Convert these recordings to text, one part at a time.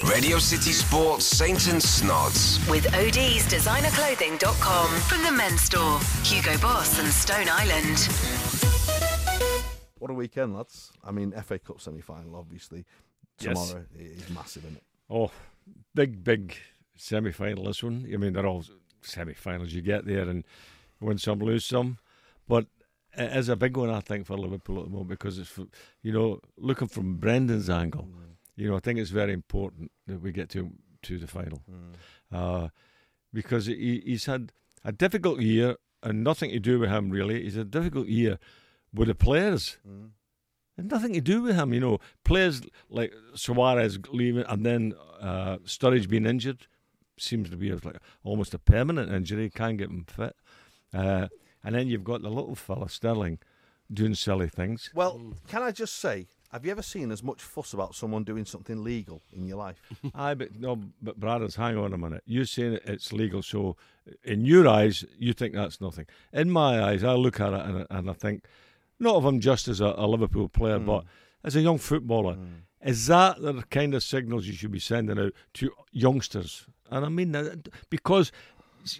Radio City Sports Saints and Snods. With OD's designerclothing.com from the men's store, Hugo Boss and Stone Island. What a weekend, lads. I mean, FA Cup semi final, obviously. Yes. Tomorrow it is massive, isn't it? Oh, big, big semi final this one. I mean, they're all semi finals. You get there and win some, lose some. But it is a big one, I think, for Liverpool at the moment because it's, you know, looking from Brendan's angle, mm. You know, I think it's very important that we get to to the final. Uh, because he, he's had a difficult year and nothing to do with him, really. He's a difficult year with the players. And nothing to do with him, you know. Players like Suarez leaving and then uh, Sturridge being injured seems to be like almost a permanent injury. Can't get him fit. Uh, and then you've got the little fella Sterling doing silly things. Well, can I just say, have you ever seen as much fuss about someone doing something legal in your life? Aye, but no, but brothers, hang on a minute. You're saying it's legal, so in your eyes, you think that's nothing. In my eyes, I look at it and, I- and I think, not of him just as a, a Liverpool player, hmm. but as a young footballer. Hmm. Is that the kind of signals you should be sending out to youngsters? And I mean that because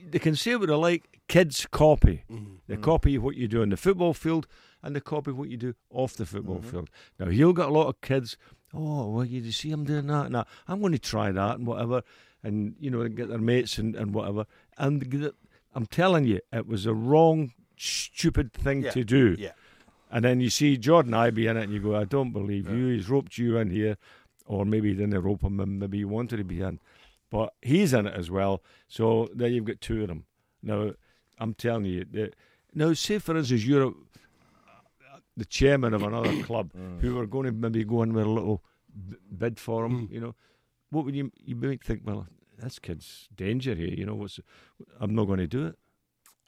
they can say what they like. Kids copy. Mm-hmm. They mm-hmm. copy what you do on the football field, and they copy what you do off the football mm-hmm. field. Now he'll get a lot of kids. Oh, well, you see him doing that. Now I'm going to try that and whatever, and you know, get their mates and, and whatever. And I'm telling you, it was a wrong, stupid thing Yeah, to do. yeah. And then you see Jordan Ibe in it, and you go, I don't believe you. He's roped you in here, or maybe he didn't rope him, and maybe he wanted to be in, but he's in it as well. So there you've got two of them. Now I'm telling you, the, now say for instance you're a, the chairman of another club who are going to maybe go in with a little b- bid for him. You know, what would you you might think? Well, this kid's danger here. You know, what's I'm not going to do it.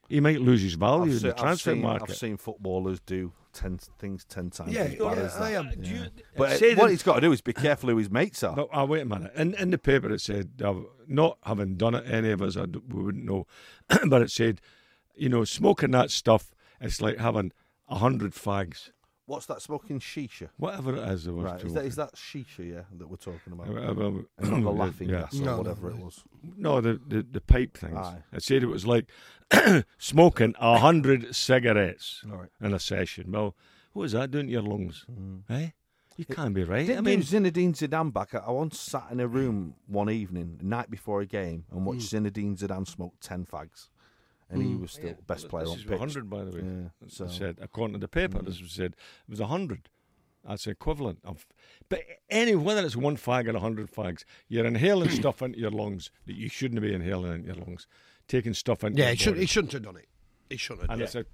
He might lose his value in seen- the transfer seen, market. I've seen footballers do ten things ten times Yeah, as bad yeah, as I am. Do you- But uh, what he's got to do is be careful who his mates are. No, oh, wait a minute. In, in the paper, it said, uh, not having done it, any of us, I d- we wouldn't know, but it said, you know, smoking that stuff, it's like having a hundred fags. What's that smoking shisha? Whatever it is, they were Right, is that, is that shisha, yeah, that we're talking about? Uh, uh, the laughing yeah. gas or No, no, whatever it was. No, the, the, the pipe things. Aye. It said it was like smoking a hundred cigarettes All right. in a session. Well, what is that doing to your lungs? Eh? You can't be right. I Didn't mean, Zinedine Zidane back. I I once sat in a room one evening, the night before a game, and watched Zinedine Zidane smoke ten fags, and he hmm. was oh, still best player this on is pitch. 100, by the way. Yeah, It so- said according to the paper, hmm. this was said it was hundred. That's equivalent of. But any whether it's one fag or a hundred fags, you're inhaling stuff into your lungs that you shouldn't be inhaling into your lungs, taking stuff into Yeah, your he, should, body. he shouldn't have done it. He shouldn't have and done it's a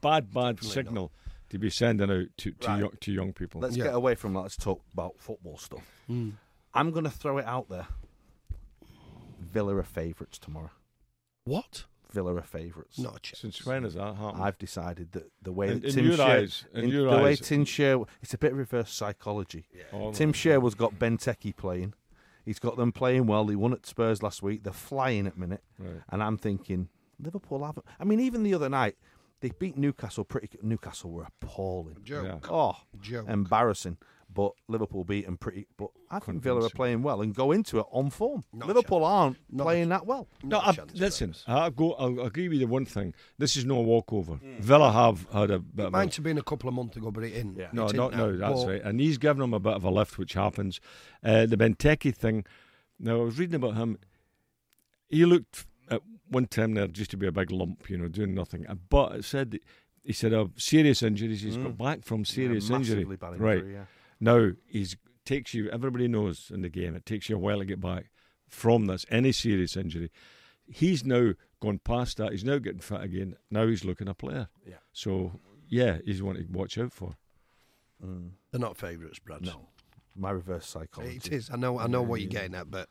bad, bad signal to be sending out to to, Right. young, to young people. Let's Yeah. get away from that. Let's talk about football stuff. Hmm. I'm going to throw it out there. Villa are favourites tomorrow. What? Villa are favourites. Not a chance. Since when has that happened? I've decided that the way In- that in Tim your Sher- eyes- in in your the way Tim Sher, it's a bit of reverse psychology. Oh, Tim no. Sherwood's got Benteke playing. He's got them playing well. They won at Spurs last week. They're flying at the minute, Right. and I'm thinking Liverpool haven't. I mean, even the other night they beat Newcastle. Pretty. Newcastle were appalling. Joke. Oh, Joke. embarrassing. But Liverpool beat them pretty. But I think Villa are playing well and go into it on form. Not Liverpool aren't Not playing that well. No, Not a I, chance, listen. I'll go. I'll agree with you one thing. This is no walkover. Villa have had a bit It of a, might have been a couple of months ago, but it isn't. Yeah. No, It not isn't now. now. That's But right. And he's given them a bit of a lift, which happens. Uh, the Benteke thing. Now I was reading about him. He looked at one time there just to be a big lump, you know, doing nothing. Uh, But it said that- he said of serious injuries. He's got back from serious Yeah, injury. massively bad Right yeah. Now, he's takes you. Everybody knows in the game it takes you a while to get back from this any serious injury. He's now gone past that. He's now getting fit again. Now he's looking a player. Yeah. So yeah, he's one to watch out for. Mm. they're not favourites, Brad. No, my reverse psychology. It is. I know. I know what you're Yeah. getting at, but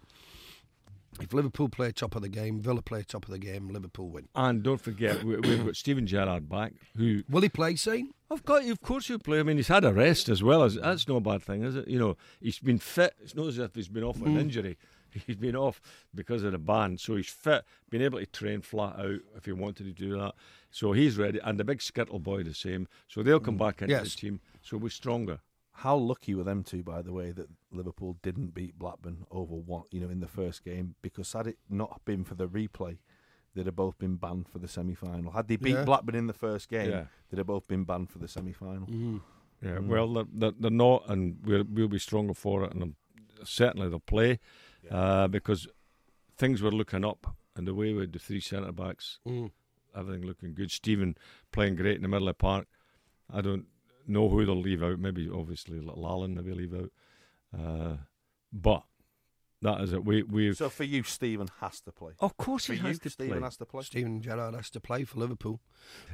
if Liverpool play top of the game, Villa play top of the game, Liverpool win. And don't forget, we, we've got Steven Gerrard back, who Will he play? Scene? I've got you. Of course, you play. I mean, he's had a rest as well as that's no bad thing, is it? You know, he's been fit. It's not as if he's been off with an injury. He's been off because of the ban, so he's fit, been able to train flat out if he wanted to do that. So he's ready, and the big Skrtel boy the same. So they'll come mm. back into Yes. the team. So we're stronger. How lucky were them two, by the way, that Liverpool didn't beat Blackburn over one, you know, in the first game? Because had it not been for the replay, they'd have both been banned for the semi-final. Had they beat Yeah. Blackburn in the first game, Yeah. they'd have both been banned for the semi-final. Mm. Yeah, well, they're, they're, they're not, and we'll, we'll be stronger for it, and certainly they'll play uh, because things were looking up, and the way with the three centre backs, Mm. everything looking good. Steven playing great in the middle of the park. I don't know who they'll leave out. Maybe obviously little Allen maybe leave out, uh, but that is it. We we So for you, Steven has to play. of course for he you, has to Steven play. has to play. Steven Gerrard has to play for Liverpool.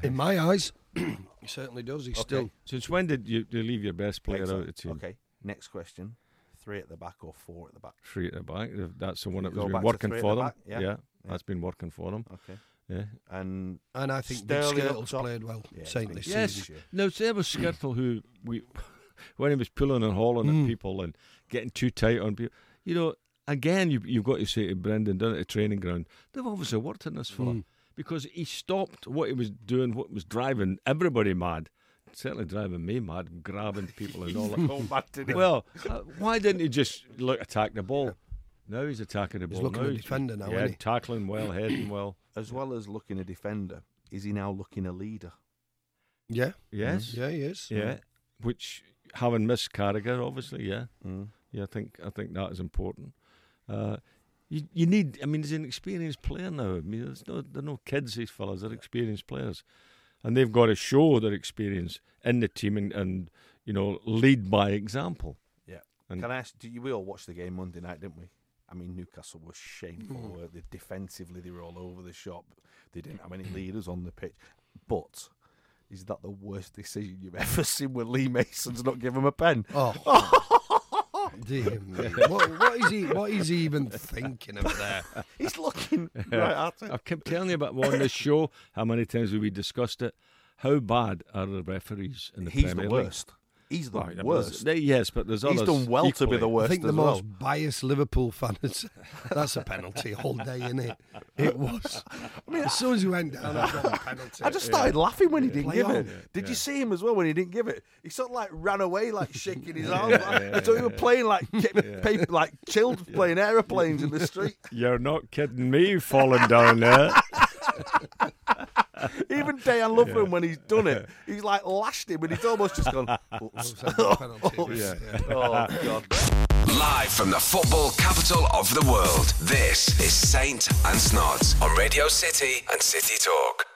In my eyes, he certainly does. He's Okay. still Since when did you, you leave your best player Excellent. out of the team? Okay, next question: three at the back or four at the back? Three at the back. That's the one that go was been to working three at for the them. back? Yeah. that's been working for them. Okay, Yeah. and and I think Sterling Big up Skrtel's top. played well. Yeah, Saint I this think Yes. season. No, there was Skirtle who we when he was pulling and hauling Mm. at people and getting too tight on people. You know, again, you you've got to say to Brendan down at the training ground, they've obviously worked on this for Mm. because he stopped what he was doing, what was driving everybody mad. Certainly driving me mad, grabbing people and all that. go back Well, uh, why didn't he just look attack the ball? Now he's attacking the ball. He's ball. looking now at defender now, yeah, isn't he? tackling well, heading well. as well as looking a defender. Is he now looking a leader? Yeah, Yes, yeah, he is. yeah. Which having missed Carragher, obviously, yeah. Mm. Yeah, I think I think that is important. Uh, you you need. I mean, he's an experienced player now. I mean, there's no they're no kids. These fellas, they're experienced players, and they've got to show their experience in the team and, and you know lead by example. Yeah. And- Can I ask? Do you, we all watched the game Monday night, didn't we? I mean, Newcastle was shameful. weren't they? defensively, they were all over the shop. They didn't have any leaders on the pitch. But is that the worst decision you've ever seen with Lee Mason's not give him a pen? Oh, dear me. What, what is he? What is he even thinking of there? He's looking right at it. I kept telling you about on this show how many times have we discussed it. How bad are the referees in the He's Premier the League? Worst. He's the Well, yeah, but worst. Yes, but there's others. He's done well to be the worst I think the as most well. biased Liverpool fan is that's a penalty all day, isn't it? It was. I mean, as soon as he went down, I got a penalty. I just started laughing when he didn't Play give on. it. Did you see him as well when he didn't give it? He sort of like ran away, like shaking his arms. I thought he was playing like paper, like chilled, playing aeroplanes in the street. You're not kidding me falling down there. Even Dejan Lovren, when he's done it, he's like lashed him, and he's almost just gone. "Oops." penalty. Oh, yeah. Oh God! Live from the football capital of the world, this is Saint and Snods on Radio City and City Talk.